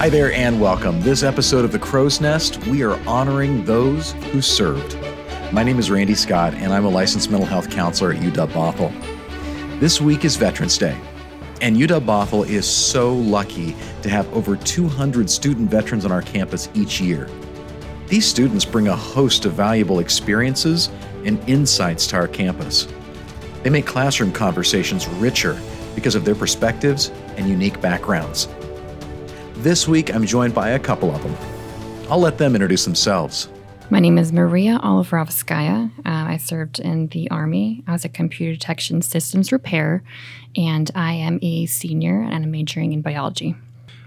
Hi there and welcome. This episode of The Crow's Nest, we are honoring those who served. My name is Randy Scott, and I'm a licensed mental health counselor at UW Bothell. This week is Veterans Day, and UW Bothell is so lucky to have over 200 student veterans on our campus each year. These students bring a host of valuable experiences and insights to our campus. They make classroom conversations richer because of their perspectives and unique backgrounds. This week, I'm joined by a couple of them. I'll let them introduce themselves. My name is Mariya Oliferovskaya. Uh, I served in the Army. I was a computer detection systems repair, and I am a senior and I'm majoring in biology.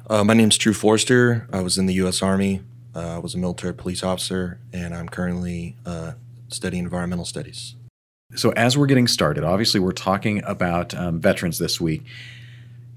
Uh, my is Drew Forrester. I was in the U.S. Army. Uh, I was a military police officer, and I'm currently uh, studying environmental studies. So, as we're getting started, obviously, we're talking about um, veterans this week.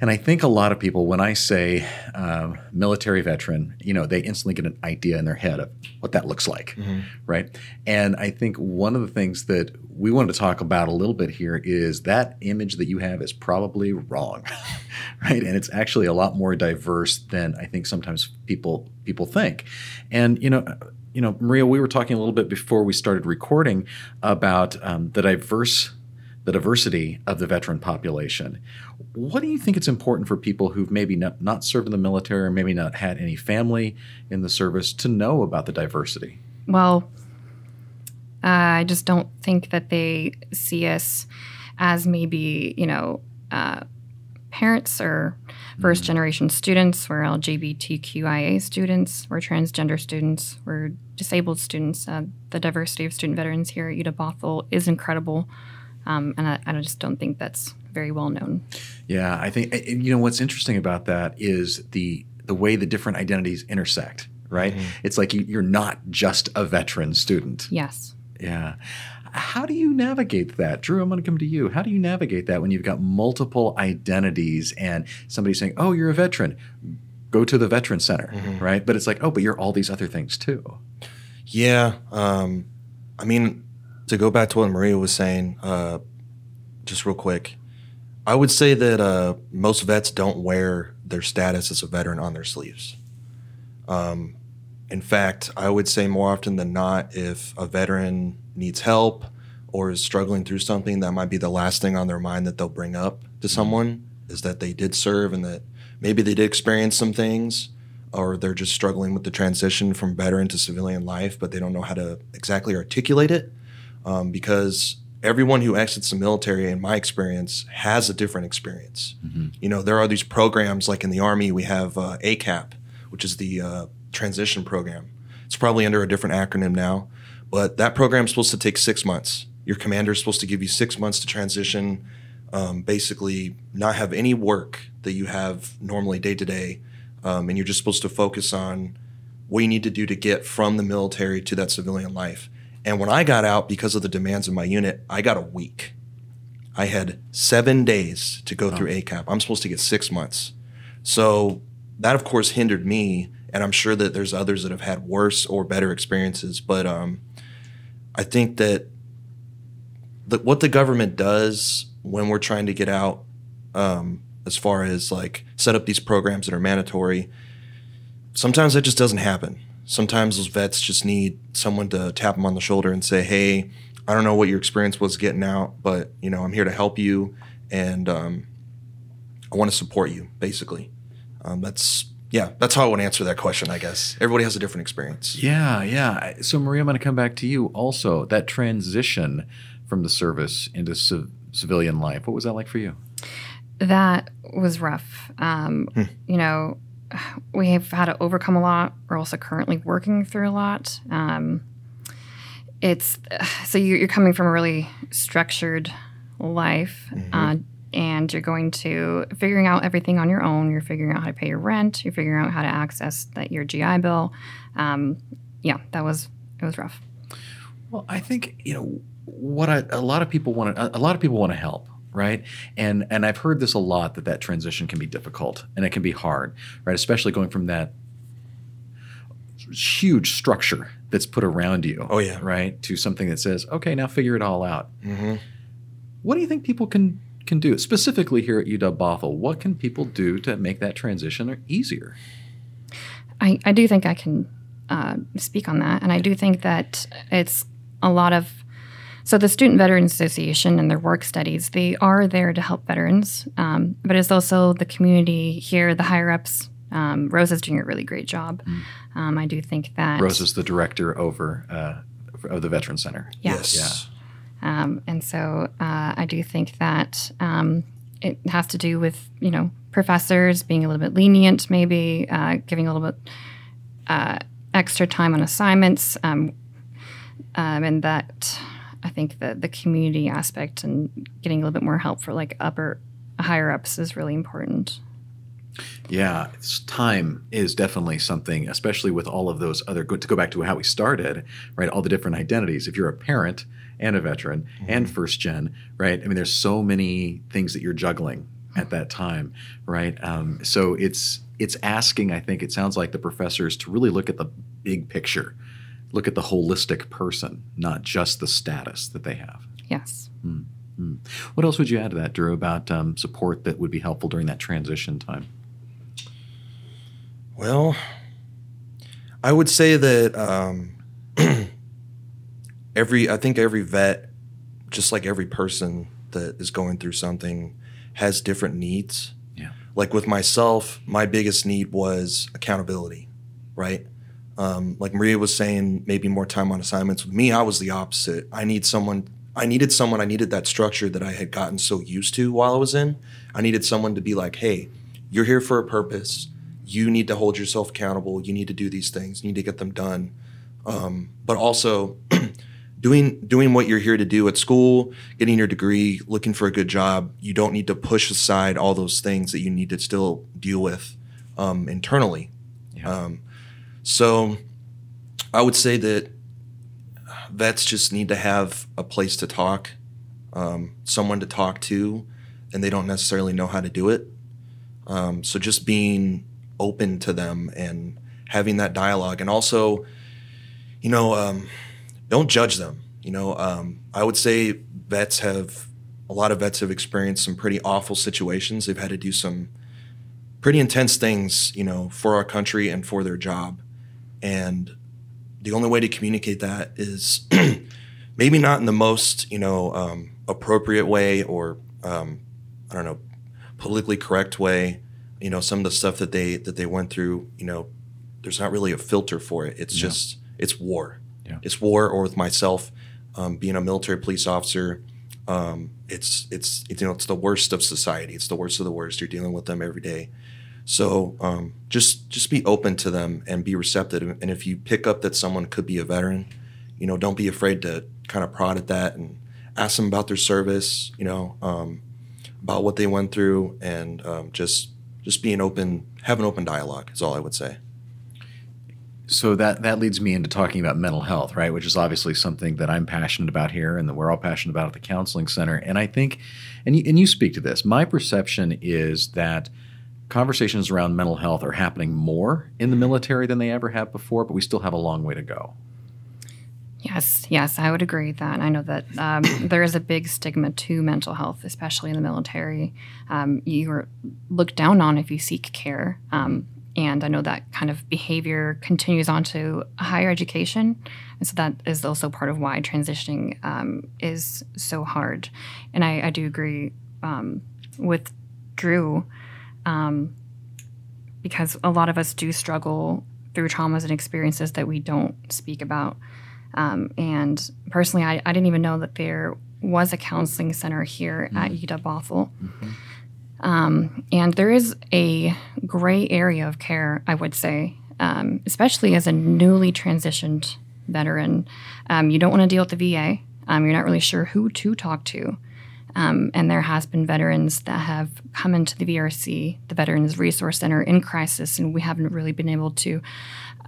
And I think a lot of people, when I say um, military veteran, you know, they instantly get an idea in their head of what that looks like, mm-hmm. right? And I think one of the things that we wanted to talk about a little bit here is that image that you have is probably wrong, right? And it's actually a lot more diverse than I think sometimes people people think. And you know, you know, Mariya, we were talking a little bit before we started recording about um, the diverse the diversity of the veteran population. What do you think it's important for people who've maybe not, not served in the military or maybe not had any family in the service to know about the diversity? Well, uh, I just don't think that they see us as maybe, you know, uh, parents or first mm. generation students, we're LGBTQIA students, we're transgender students, we're disabled students. Uh, the diversity of student veterans here at UW Bothell is incredible. Um, and I, I, just don't think that's very well known. Yeah, I think you know what's interesting about that is the the way the different identities intersect. Right? Mm-hmm. It's like you, are not just a veteran student. Yes. Yeah. How do you navigate that, Drew? I'm going to come to you. How do you navigate that when you've got multiple identities and somebody saying, "Oh, you're a veteran." Go to the veteran center, mm-hmm. right? But it's like, oh, but you're all these other things too. Yeah. Um, I mean, to go back to what Mariya was saying, uh, just real quick, I would say that uh, most vets don't wear their status as a veteran on their sleeves. Um, in fact, I would say more often than not, if a veteran needs help or is struggling through something, that might be the last thing on their mind that they'll bring up to mm-hmm. someone is that they did serve and that maybe they did experience some things or they're just struggling with the transition from veteran to civilian life, but they don't know how to exactly articulate it um, because everyone who exits the military, in my experience, has a different experience. Mm-hmm. You know, there are these programs like in the Army, we have uh, ACAP, which is the uh, transition program. It's probably under a different acronym now, but that program is supposed to take six months. Your commander is supposed to give you six months to transition, um, basically, not have any work that you have normally day to day. And you're just supposed to focus on what you need to do to get from the military to that civilian life. And when I got out, because of the demands of my unit, I got a week. I had seven days to go oh. through ACAP. I'm supposed to get six months. So that, of course, hindered me. And I'm sure that there's others that have had worse or better experiences. But um, I think that the, what the government does when we're trying to get out, um, as far as like set up these programs that are mandatory, sometimes that just doesn't happen sometimes those vets just need someone to tap them on the shoulder and say, "Hey, I don't know what your experience was getting out, but you know, I'm here to help you, and um, I want to support you." Basically, um, that's yeah, that's how I would answer that question. I guess everybody has a different experience. Yeah, yeah. So Mariya, I'm going to come back to you. Also, that transition from the service into civ- civilian life, what was that like for you? That was rough. Um, hmm. You know, we have had to overcome a lot. We're also currently working through a lot. Um, it's so you, are coming from a really structured life, mm-hmm. uh, and you're going to figuring out everything on your own. You're figuring out how to pay your rent. You're figuring out how to access that your GI Bill. Um, yeah, that was it was rough. Well, I think you know what I, a lot of people want to. A lot of people want to help right? And and I've heard this a lot that that transition can be difficult and it can be hard, right? Especially going from that huge structure that's put around you. Oh yeah, right, to something that says, okay, now figure it all out. Mm-hmm. What do you think people can can do specifically here at UW Bothell? What can people do to make that transition easier? I, I do think I can uh, speak on that. And I do think that it's a lot of so the Student Veterans Association and their work studies, they are there to help veterans, um, but it's also the community here, the higher ups. Um, Rosa is doing a really great job. Mm. Um, I do think that Rosa is the director over uh, of the Veteran Center. Yeah. Yes. Um, and so uh, I do think that um, it has to do with, you know, professors being a little bit lenient, maybe uh, giving a little bit uh, extra time on assignments. Um, um, and that I think that the community aspect and getting a little bit more help for like upper, higher ups is really important. Yeah, it's, time is definitely something, especially with all of those other. Good to go back to how we started, right? All the different identities. If you're a parent and a veteran and first gen, right? I mean, there's so many things that you're juggling at that time, right? Um, so it's it's asking. I think it sounds like the professors to really look at the big picture, look at the holistic person, not just the status that they have. Yes. What else would you add to that, Drew, about um, support that would be helpful during that transition time? Well, I would say that um, every I think every vet, just like every person that is going through something, has different needs. Yeah. Like with myself, my biggest need was accountability, right? Um, like Mariya was saying, maybe more time on assignments. With me, I was the opposite. I need someone. I needed someone. I needed that structure that I had gotten so used to while I was in. I needed someone to be like, "Hey, you're here for a purpose. You need to hold yourself accountable. You need to do these things. You need to get them done." Um, but also, doing doing what you're here to do at school, getting your degree, looking for a good job. You don't need to push aside all those things that you need to still deal with um, internally. Yeah. Um, so, I would say that vets just need to have a place to talk, um, someone to talk to, and they don't necessarily know how to do it. Um, so just being open to them and having that dialogue, and also, you know, um, don't judge them. You know, um, I would say vets have a lot of vets have experienced some pretty awful situations. They've had to do some pretty intense things, you know, for our country and for their job. And the only way to communicate that is maybe not in the most, you know, um, appropriate way or um, I don't know, politically correct way. You know, some of the stuff that they that they went through, you know, there's not really a filter for it. It's Yeah. just it's war. Yeah. It's war. Or with myself, um, being a military police officer, um, it's, it's it's you know it's the worst of society. It's the worst of the worst. You're dealing with them every day. So um, just just be open to them and be receptive. And if you pick up that someone could be a veteran, you know, don't be afraid to kind of prod at that and ask them about their service. You know, um, about what they went through, and um, just just being open, have an open dialogue is all I would say. So that that leads me into talking about mental health, right? Which is obviously something that I'm passionate about here, and that we're all passionate about at the counseling center. And I think, and you, and you speak to this. My perception is that conversations around mental health are happening more in the military than they ever have before, but we still have a long way to go. Yes, yes, I would agree with that. I know that um, there is a big stigma to mental health, especially in the military. Um, you are looked down on if you seek care. Um, and I know that kind of behavior continues on to higher education. And so that is also part of why transitioning um, is so hard. And I, I do agree um, with Drew um, because a lot of us do struggle through traumas and experiences that we don't speak about. Um, and personally, I, I didn't even know that there was a counseling center here at UW Bothell. Um, and there is a gray area of care, I would say, um, especially as a newly transitioned veteran. Um, you don't want to deal with the VA. Um, you're not really sure who to talk to. Um, and there has been veterans that have come into the VRC, the Veterans Resource Center, in crisis, and we haven't really been able to,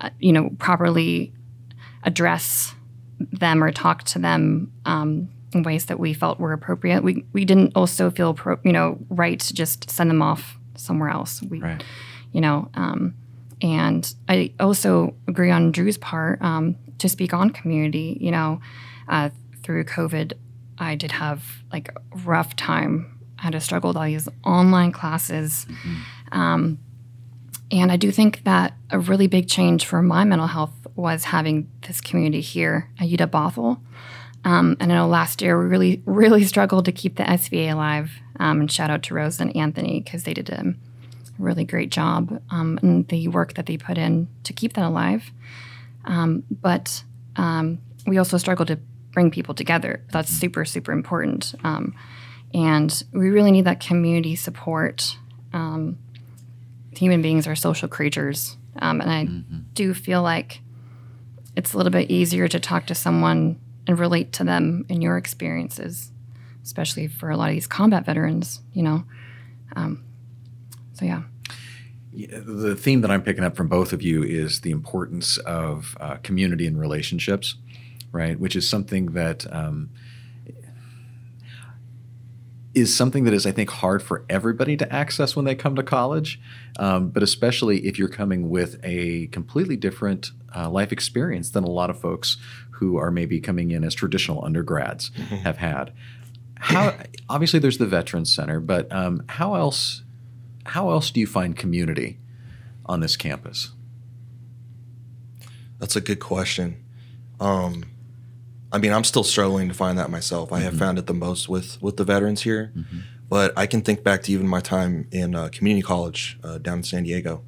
uh, you know, properly address them or talk to them um, in ways that we felt were appropriate. We we didn't also feel pro, you know right to just send them off somewhere else. We, Right. you know, um, and I also agree on Drew's part um, to speak on community. You know, uh, through COVID, I did have like a rough time. I had to struggle with all these online classes. Um, and I do think that a really big change for my mental health was having this community here at UW Bothell. Um, and I know last year we really, really struggled to keep the SVA alive. Um, and shout out to Rosa and Anthony because they did a really great job um, in the work that they put in to keep that alive. Um, but um, we also struggled to bring people together. That's super, super important. Um, and we really need that community support. Um, human beings are social creatures. Um, and I do feel like it's a little bit easier to talk to someone and relate to them in your experiences, especially for a lot of these combat veterans, you know. Um, so, yeah. the theme that I'm picking up from both of you is the importance of uh, community and relationships, right? Which is something that um, is something that is, I think, hard for everybody to access when they come to college, um, but especially if you're coming with a completely different uh, life experience than a lot of folks who are maybe coming in as traditional undergrads have had. How obviously there's the Veterans Center, but um, how else how else do you find community on this campus? That's a good question. Um, I mean, I'm still struggling to find that myself. I have found it the most with with the veterans here, but I can think back to even my time in uh, community college uh, down in San Diego.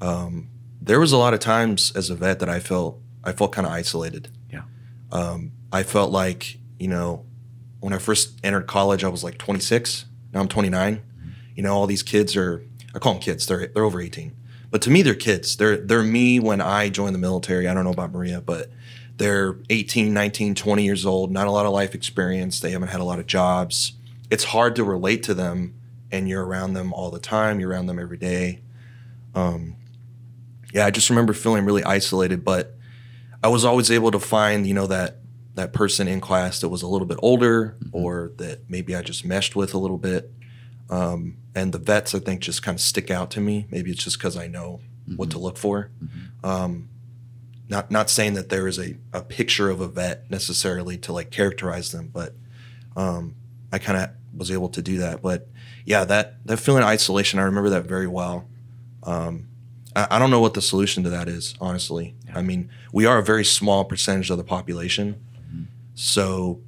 Um, there was a lot of times as a vet that I felt I felt kind of isolated. Yeah. Um, I felt like you know when I first entered college, I was like 26. Now I'm 29. You know, all these kids are I call them kids. They're they're over 18, but to me they're kids. They're they're me when I joined the military. I don't know about Mariya, but they're 18, 19, 20 years old, not a lot of life experience. They haven't had a lot of jobs. It's hard to relate to them, and you're around them all the time. You're around them every day. Um, yeah, I just remember feeling really isolated, but I was always able to find, you know, that that person in class that was a little bit older or that maybe I just meshed with a little bit. Um, and the vets, I think, just kind of stick out to me. Maybe it's just because I know what to look for. Um, not not saying that there is a, a picture of a vet necessarily to like characterize them, but um, I kind of was able to do that. But yeah, that that feeling of isolation, I remember that very well. Um, I, I don't know what the solution to that is, honestly. I mean, we are a very small percentage of the population, so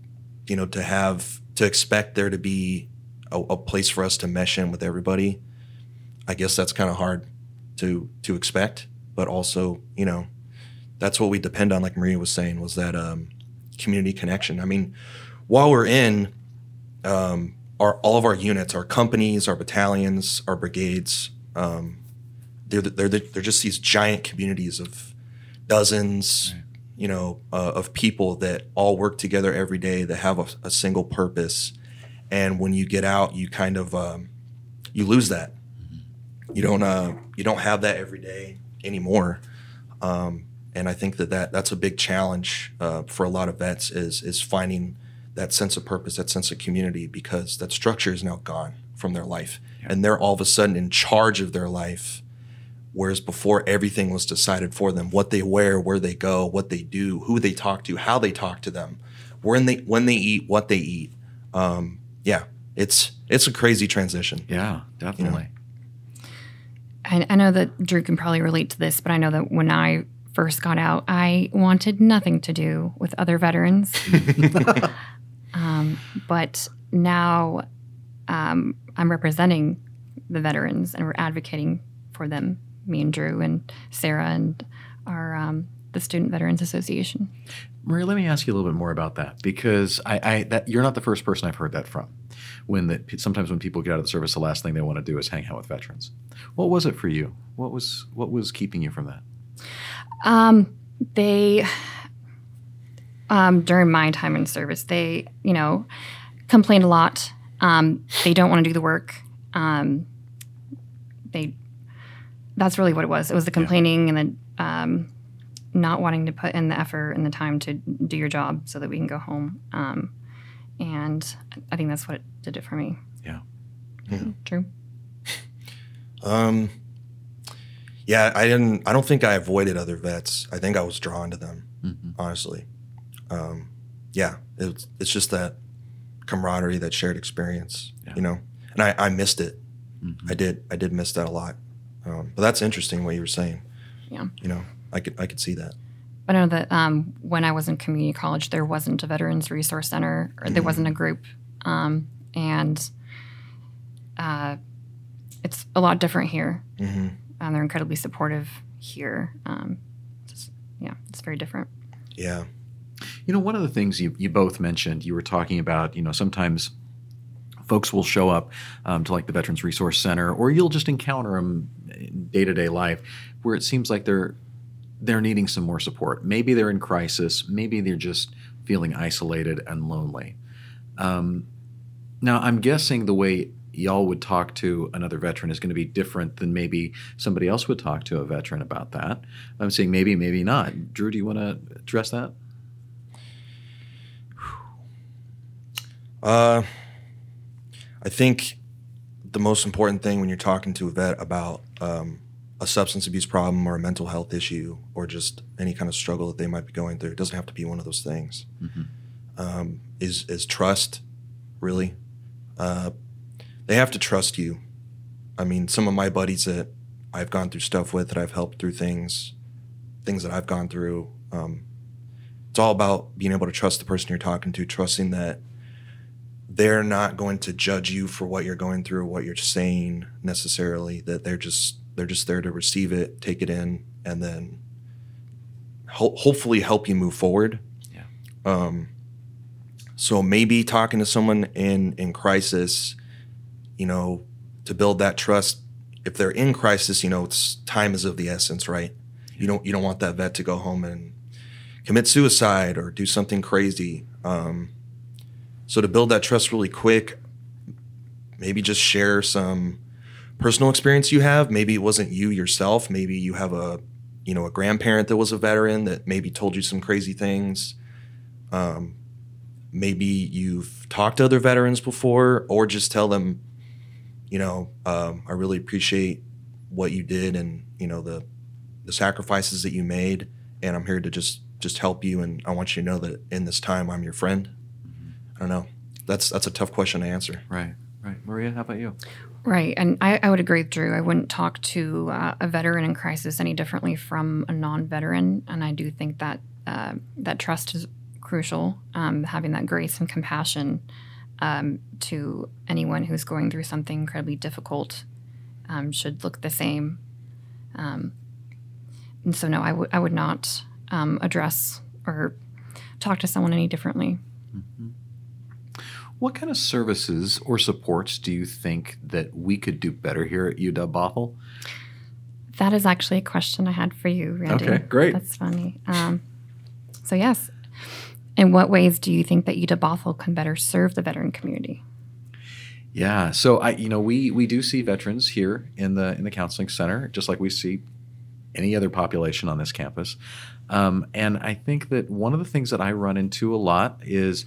you know to have to expect there to be a, a place for us to mesh in with everybody. I guess that's kind of hard to to expect, but also you know that's what we depend on. Like Mariya was saying, was that um, community connection. I mean, while we're in um, our all of our units, our companies, our battalions, our brigades, um, they're, they're they're just these giant communities of dozens, you know, uh, of people that all work together every day that have a, a single purpose. And when you get out, you kind of um, you lose that. You don't uh, you don't have that every day anymore. Um, and I think that, that that's a big challenge uh, for a lot of vets is is finding that sense of purpose, that sense of community, because that structure is now gone from their life, and they're all of a sudden in charge of their life, whereas before everything was decided for them: what they wear, where they go, what they do, who they talk to, how they talk to them, when they when they eat, what they eat. Um, yeah, it's it's a crazy transition. Yeah, definitely. I, I know that Drew can probably relate to this, but I know that when I first got out, I wanted nothing to do with other veterans. um, but now um, I'm representing the veterans and we're advocating for them, me and Drew and Sarah and our um, the Student Veterans Association. Mariya, let me ask you a little bit more about that because I, I that you're not the first person I've heard that from. When that sometimes when people get out of the service, the last thing they want to do is hang out with veterans. What was it for you? What was what was keeping you from that? Um, they, um, during my time in service, they, you know, complained a lot. Um, they don't want to do the work. Um, they, that's really what it was. It was the complaining and the um, not wanting to put in the effort and the time to do your job so that we can go home. Um, and I think that's what did it for me. Yeah. True. Um, yeah, I didn't. I don't think I avoided other vets. I think I was drawn to them, honestly. Um, yeah, it's it's just that camaraderie, that shared experience, Yeah. you know. And I, I missed it. I did. I did miss that a lot. Um, but that's interesting what you were saying. Yeah. You know, I could I could see that. I know that um, when I was in community college, there wasn't a Veterans Resource Center, or there wasn't a group, um, and uh, it's a lot different here. hmm And they're incredibly supportive here. Um, just, yeah, it's very different. Yeah. You know, one of the things you, you both mentioned, you were talking about, you know, sometimes folks will show up um, to like the Veterans Resource Center, or you'll just encounter them in day to day life where it seems like they're they're needing some more support. Maybe they're in crisis. Maybe they're just feeling isolated and lonely. Um, now, I'm guessing the way y'all would talk to another veteran is going to be different than maybe somebody else would talk to a veteran about that. I'm saying maybe, maybe not. Drew, do you want to address that? Uh, I think the most important thing when you're talking to a vet about um, a substance abuse problem or a mental health issue or just any kind of struggle that they might be going through, it doesn't have to be one of those things. Um, is is trust really? Uh, they have to trust you. I mean, some of my buddies that I've gone through stuff with, that I've helped through things, things that I've gone through. Um, it's all about being able to trust the person you're talking to, trusting that they're not going to judge you for what you're going through, what you're saying necessarily. That they're just they're just there to receive it, take it in, and then ho- hopefully help you move forward. Yeah. Um, so maybe talking to someone in in crisis, you know, to build that trust. If they're in crisis, you know, it's time is of the essence, right? You don't you don't want that vet to go home and commit suicide or do something crazy. Um, so to build that trust really quick, maybe just share some personal experience you have. Maybe it wasn't you yourself. Maybe you have a, you know, a grandparent that was a veteran that maybe told you some crazy things. Um, maybe you've talked to other veterans before, or just tell them, you know, um, I really appreciate what you did and you know the the sacrifices that you made, and I'm here to just just help you, and I want you to know that in this time I'm your friend. I don't know. That's that's a tough question to answer. Right, right. Mariya, how about you? Right. And I, I would agree with Drew. I wouldn't talk to uh, a veteran in crisis any differently from a non veteran. And I do think that uh, that trust is crucial, um, having that grace and compassion um, to anyone who's going through something incredibly difficult um, should look the same. Um, and so, no, I would I would not um, address or talk to someone any differently. What kind of services or supports do you think that we could do better here at UW Bothell? That is actually a question I had for you, Randy. Okay, great. That's funny. Um, so, yes. In what ways do you think that UW Bothell can better serve the veteran community? Yeah, so I, you know, we we do see veterans here in the in the counseling center, just like we see any other population on this campus. Um, and I think that one of the things that I run into a lot is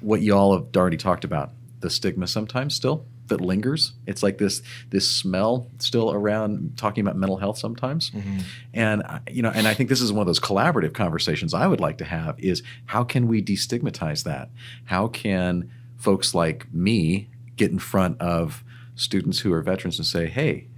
what you all have already talked about: the stigma sometimes still that lingers. It's like this this smell still around talking about mental health sometimes. Mm-hmm. And uh, you know, and I think this is one of those collaborative conversations I would like to have is how can we destigmatize that? How can folks like me get in front of students who are veterans and say, "Hey,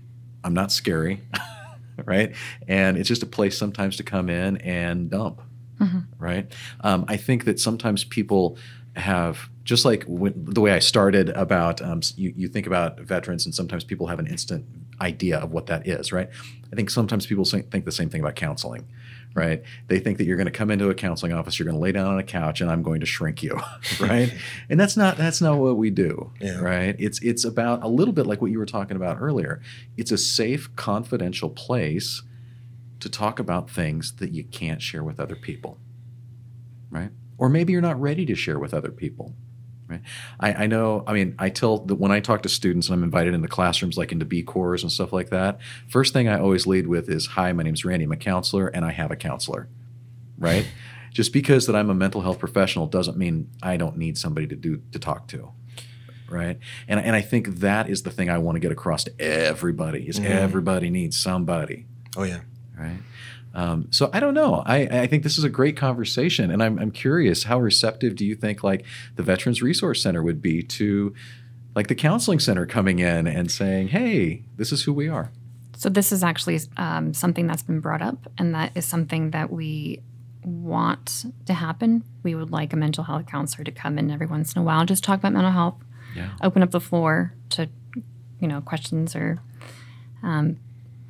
I'm not scary." right? And it's just a place sometimes to come in and dump, mm-hmm. right? Um, I think that sometimes people have just like when, the way I started about um, you, you think about veterans, and sometimes people have an instant idea of what that is, right? I think sometimes people think the same thing about counseling, right? They think that you're going to come into a counseling office, you're going to lay down on a couch, and I'm going to shrink you, right? and that's not that's not what we do, Yeah. right? It's it's about a little bit like what you were talking about earlier. It's a safe, confidential place to talk about things that you can't share with other people, right? Or maybe you're not ready to share with other people. Right. I, I know. I mean, I tell that when I talk to students and I'm invited into classrooms, like into B cores and stuff like that. First thing I always lead with is, "Hi, my name's Randy. I'm a counselor, and I have a counselor." Right. Just because that I'm a mental health professional doesn't mean I don't need somebody to do to talk to. Right. And and I think that is the thing I want to get across to everybody is Mhm. everybody needs somebody Oh yeah. right? Um, so I don't know. I, I think this is a great conversation, and I'm, I'm curious how receptive do you think like the Veterans Resource Center would be to like the counseling center coming in and saying, "Hey, this is who we are." So this is actually um, something that's been brought up, and that is something that we want to happen. We would like a mental health counselor to come in every once in a while just talk about mental health. Yeah. Open up the floor to, you know, questions or um,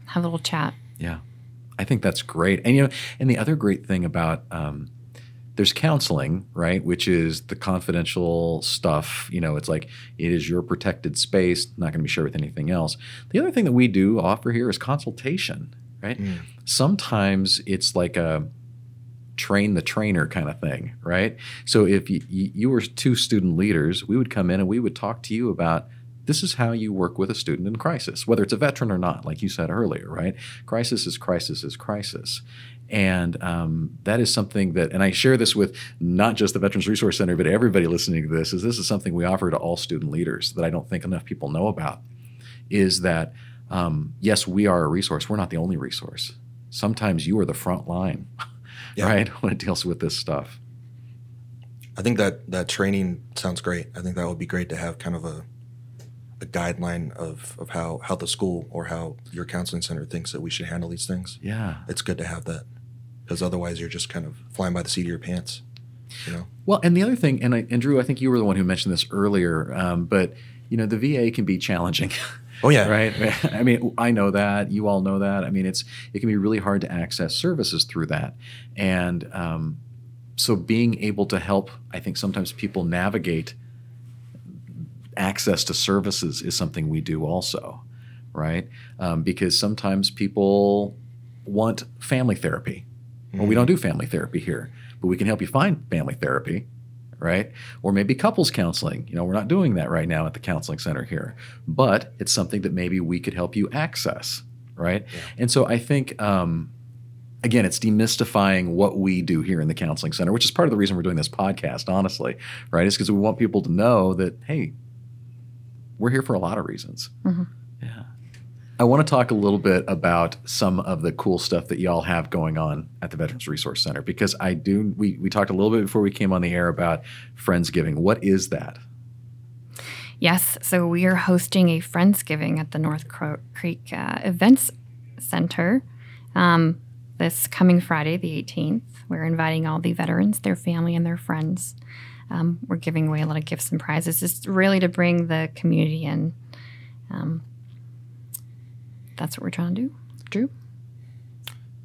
have a little chat. Yeah, I think that's great. And you know, and the other great thing about um, there's counseling, right, which is the confidential stuff. You know, it's like it is your protected space, not going to be shared with anything else. The other thing that we do offer here is consultation, right? Sometimes it's like a train the trainer kind of thing, right? So if you, you were two student leaders, we would come in and we would talk to you about this is how you work with a student in crisis, whether it's a veteran or not, like you said earlier, right? Crisis is crisis is crisis. And um, that is something that, and I share this with not just the Veterans Resource Center, but everybody listening to this, is this is something we offer to all student leaders that I don't think enough people know about. Is that, um, yes, we are a resource. We're not the only resource. Sometimes you are the front line, Yeah. right, when it deals with this stuff. I think that that training sounds great. I think that would be great to have kind of a a guideline of, of how, how the school or how your counseling center thinks that we should handle these things. Yeah. It's good to have that because otherwise you're just kind of flying by the seat of your pants. You know, Well, and the other thing, and, I, and Drew, I think you were the one who mentioned this earlier, um, but you know, the VA can be challenging. Oh, yeah. right. I mean, I know that. You all know that. I mean, it's it can be really hard to access services through that, and um, so being able to help, I think sometimes people navigate access to services is something we do also, right? Um, because sometimes people want family therapy. Well, we don't do family therapy here, but we can help you find family therapy, right? Or maybe couples counseling. You know, we're not doing that right now at the counseling center here, but it's something that maybe we could help you access, right? And so I think, um, again, it's demystifying what we do here in the counseling center, which is part of the reason we're doing this podcast, honestly, right? Is because we want people to know that, hey, we're here for a lot of reasons. Yeah. I want to talk a little bit about some of the cool stuff that y'all have going on at the Veterans Resource Center because I do. We, we talked a little bit before we came on the air about Friendsgiving. What is that? Yes, so we are hosting a Friendsgiving at the North Cro- Creek uh, Events Center um, this coming Friday, the 18th. We're inviting all the veterans, their family, and their friends. Um, we're giving away a lot of gifts and prizes, just really to bring the community in. Um, that's what we're trying to do. Drew?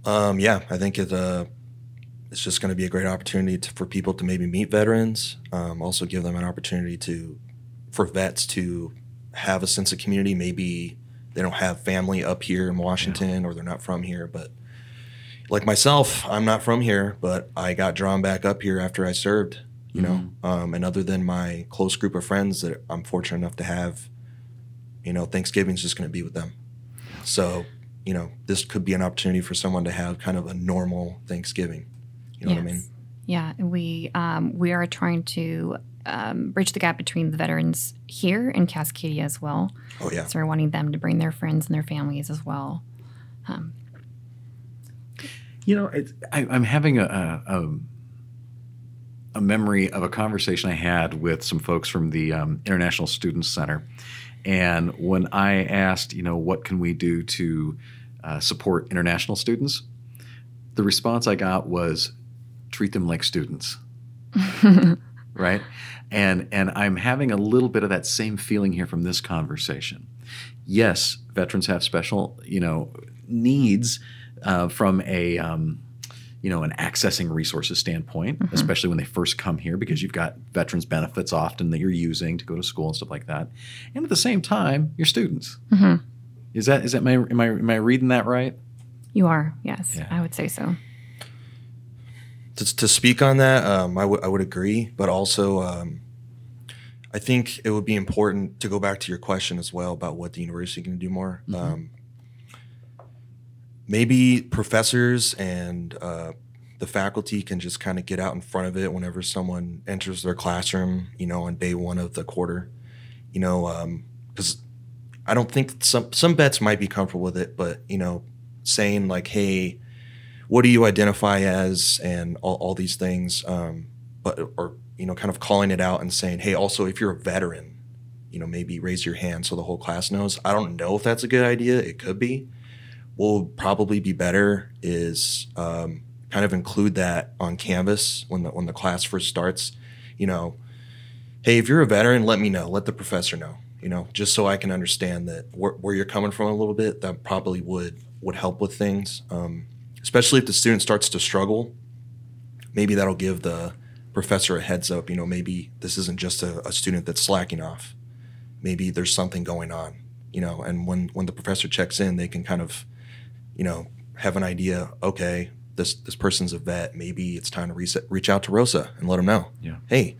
Um, yeah, I think it, uh, it's just going to be a great opportunity to, for people to maybe meet veterans. Um, also, give them an opportunity to, for vets to have a sense of community. Maybe they don't have family up here in Washington, or they're not from here. But like myself, I'm not from here, but I got drawn back up here after I served. You know, um, and other than my close group of friends that I'm fortunate enough to have, you know, Thanksgiving's just going to be with them. So, you know, this could be an opportunity for someone to have kind of a normal Thanksgiving. You know what I mean? Yeah, we um, we are trying to um, bridge the gap between the veterans here in Cascadia as well. Oh yeah. So we're wanting them to bring their friends and their families as well. You know, it's, I, I'm having a, a, a a memory of a conversation I had with some folks from the um, International Students Center, and when I asked, you know, what can we do to uh, support international students, the response I got was treat them like students. right? And and I'm having a little bit of that same feeling here from this conversation. Yes, veterans have special, you know, needs uh, from a um, you know an accessing resources standpoint, especially when they first come here, because you've got veterans benefits often that you're using to go to school and stuff like that. And at the same time, you're students. Is that is that my am I am I reading that right? You are, yes, Yeah. I would say so. To, to speak on that, um, I would I would agree, but also um, I think it would be important to go back to your question as well about what the university can do more. Um, maybe professors and uh, the faculty can just kind of get out in front of it whenever someone enters their classroom, you know, on day one of the quarter, you know, because I don't think some some vets might be comfortable with it, but you know, saying like, "Hey, what do you identify as?" and all, all these things, um, but or you know, kind of calling it out and saying, "Hey, also if you're a veteran, you know, maybe raise your hand so the whole class knows." I don't know if that's a good idea. It could be, would probably be better is um, kind of include that on Canvas when the when the class first starts. You know, hey, if you're a veteran, let me know. Let the professor know. You know, just so I can understand that where, where you're coming from a little bit. That probably would would help with things, um, especially if the student starts to struggle. Maybe that'll give the professor a heads up. You know, maybe this isn't just a, a student that's slacking off. Maybe there's something going on. You know, and when when the professor checks in, they can kind of, you know, have an idea. Okay, this this person's a vet. Maybe it's time to reset, reach out to Rosa and let them know. Yeah. Hey,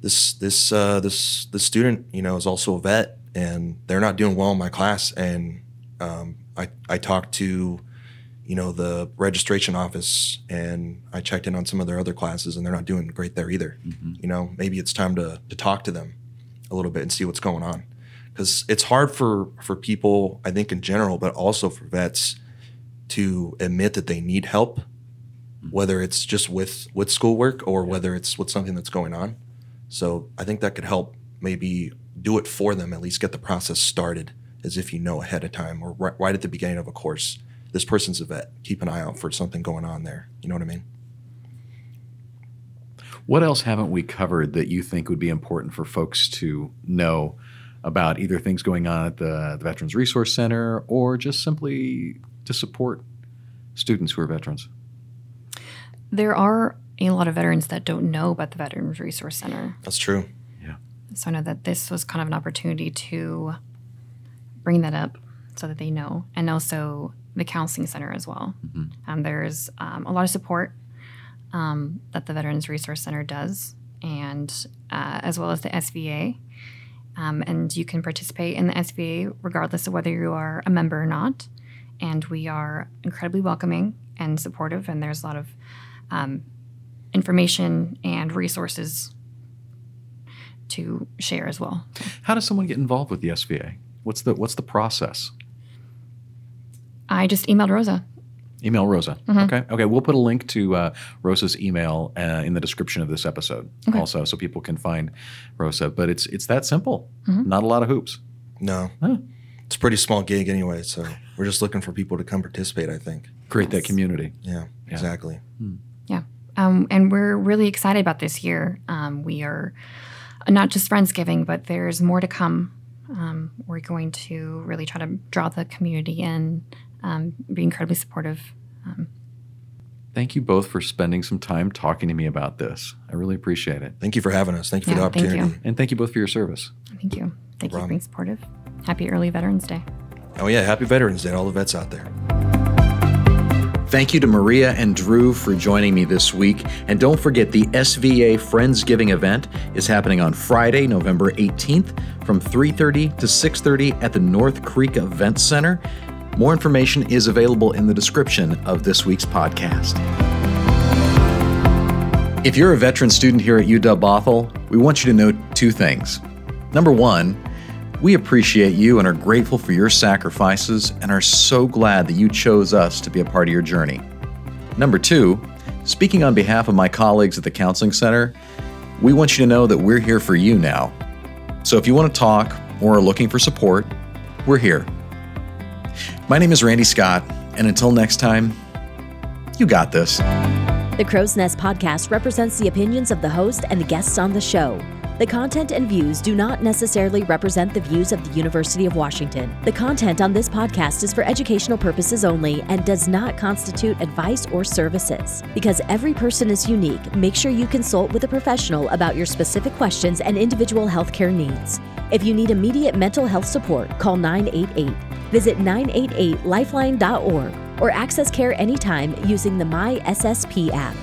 this this uh, this this student, you know, is also a vet, and they're not doing well in my class. And um, I I talked to, you know, the registration office, and I checked in on some of their other classes, and they're not doing great there either. You know, maybe it's time to to talk to them a little bit and see what's going on, because it's hard for for people, I think in general, but also for vets to admit that they need help hmm. whether it's just with with schoolwork or whether it's with something that's going on. So i think that could help maybe do it for them at least get the process started as if you know ahead of time or right, right at the beginning of a course. This person's a vet. Keep an eye out for something going on there. You know what i mean? What else haven't we covered that you think would be important for folks to know about either things going on at the, the Veterans Resource Center or just simply to support students who are veterans? There are a lot of veterans that don't know about the Veterans Resource Center. that's true Yeah. So I know that this was kind of an opportunity to bring that up so that they know, and also the counseling center as well. Um, there's um, a lot of support um, that the Veterans Resource Center does, and uh, as well as the SVA. Um, and you can participate in the SVA regardless of whether you are a member or not. And we are incredibly welcoming and supportive, and there's a lot of um, information and resources to share as well. How does someone get involved with the SVA? What's the what's the process? I just emailed Rosa. Email Rosa. Okay. Okay. We'll put a link to uh, Rosa's email uh, in the description of this episode, also, so people can find Rosa. But it's it's that simple. Not a lot of hoops. no Huh. it's a pretty small gig anyway so we're just looking for people to come participate i think Create that community. yeah, exactly Yeah. Um, and we're really excited about this year. Um, we are not just Friendsgiving, but there's more to come. Um, we're going to really try to draw the community in, um, be incredibly supportive. Thank you both for spending some time talking to me about this. I really appreciate it. thank you for having us thank you for Yeah, the thank opportunity And thank you both for your service. Thank you. Thank you for being supportive. Happy early Veterans Day. oh yeah happy veterans day to all the vets out there Thank you to Mariya and Drew for joining me this week. And don't forget the SVA Friendsgiving event is happening on Friday, November 18th from 3:30 to 6:30 at the North Creek Event Center. More information is available in the description of this week's podcast. If you're a veteran student here at UW Bothell, we want you to know two things. Number one, we appreciate you and are grateful for your sacrifices and are so glad that you chose us to be a part of your journey. Number two, speaking on behalf of my colleagues at the Counseling Center, we want you to know that we're here for you now. So if you want to talk or are looking for support, we're here. My name is Randy Scott, and until next time, you got this. The Crow's Nest podcast represents the opinions of the host and the guests on the show. The content and views do not necessarily represent the views of the University of Washington. The content on this podcast is for educational purposes only and does not constitute advice or services. Because every person is unique, make sure you consult with a professional about your specific questions and individual healthcare needs. If you need immediate mental health support, call 988. Visit 988lifeline.org or access care anytime using the My SSP app.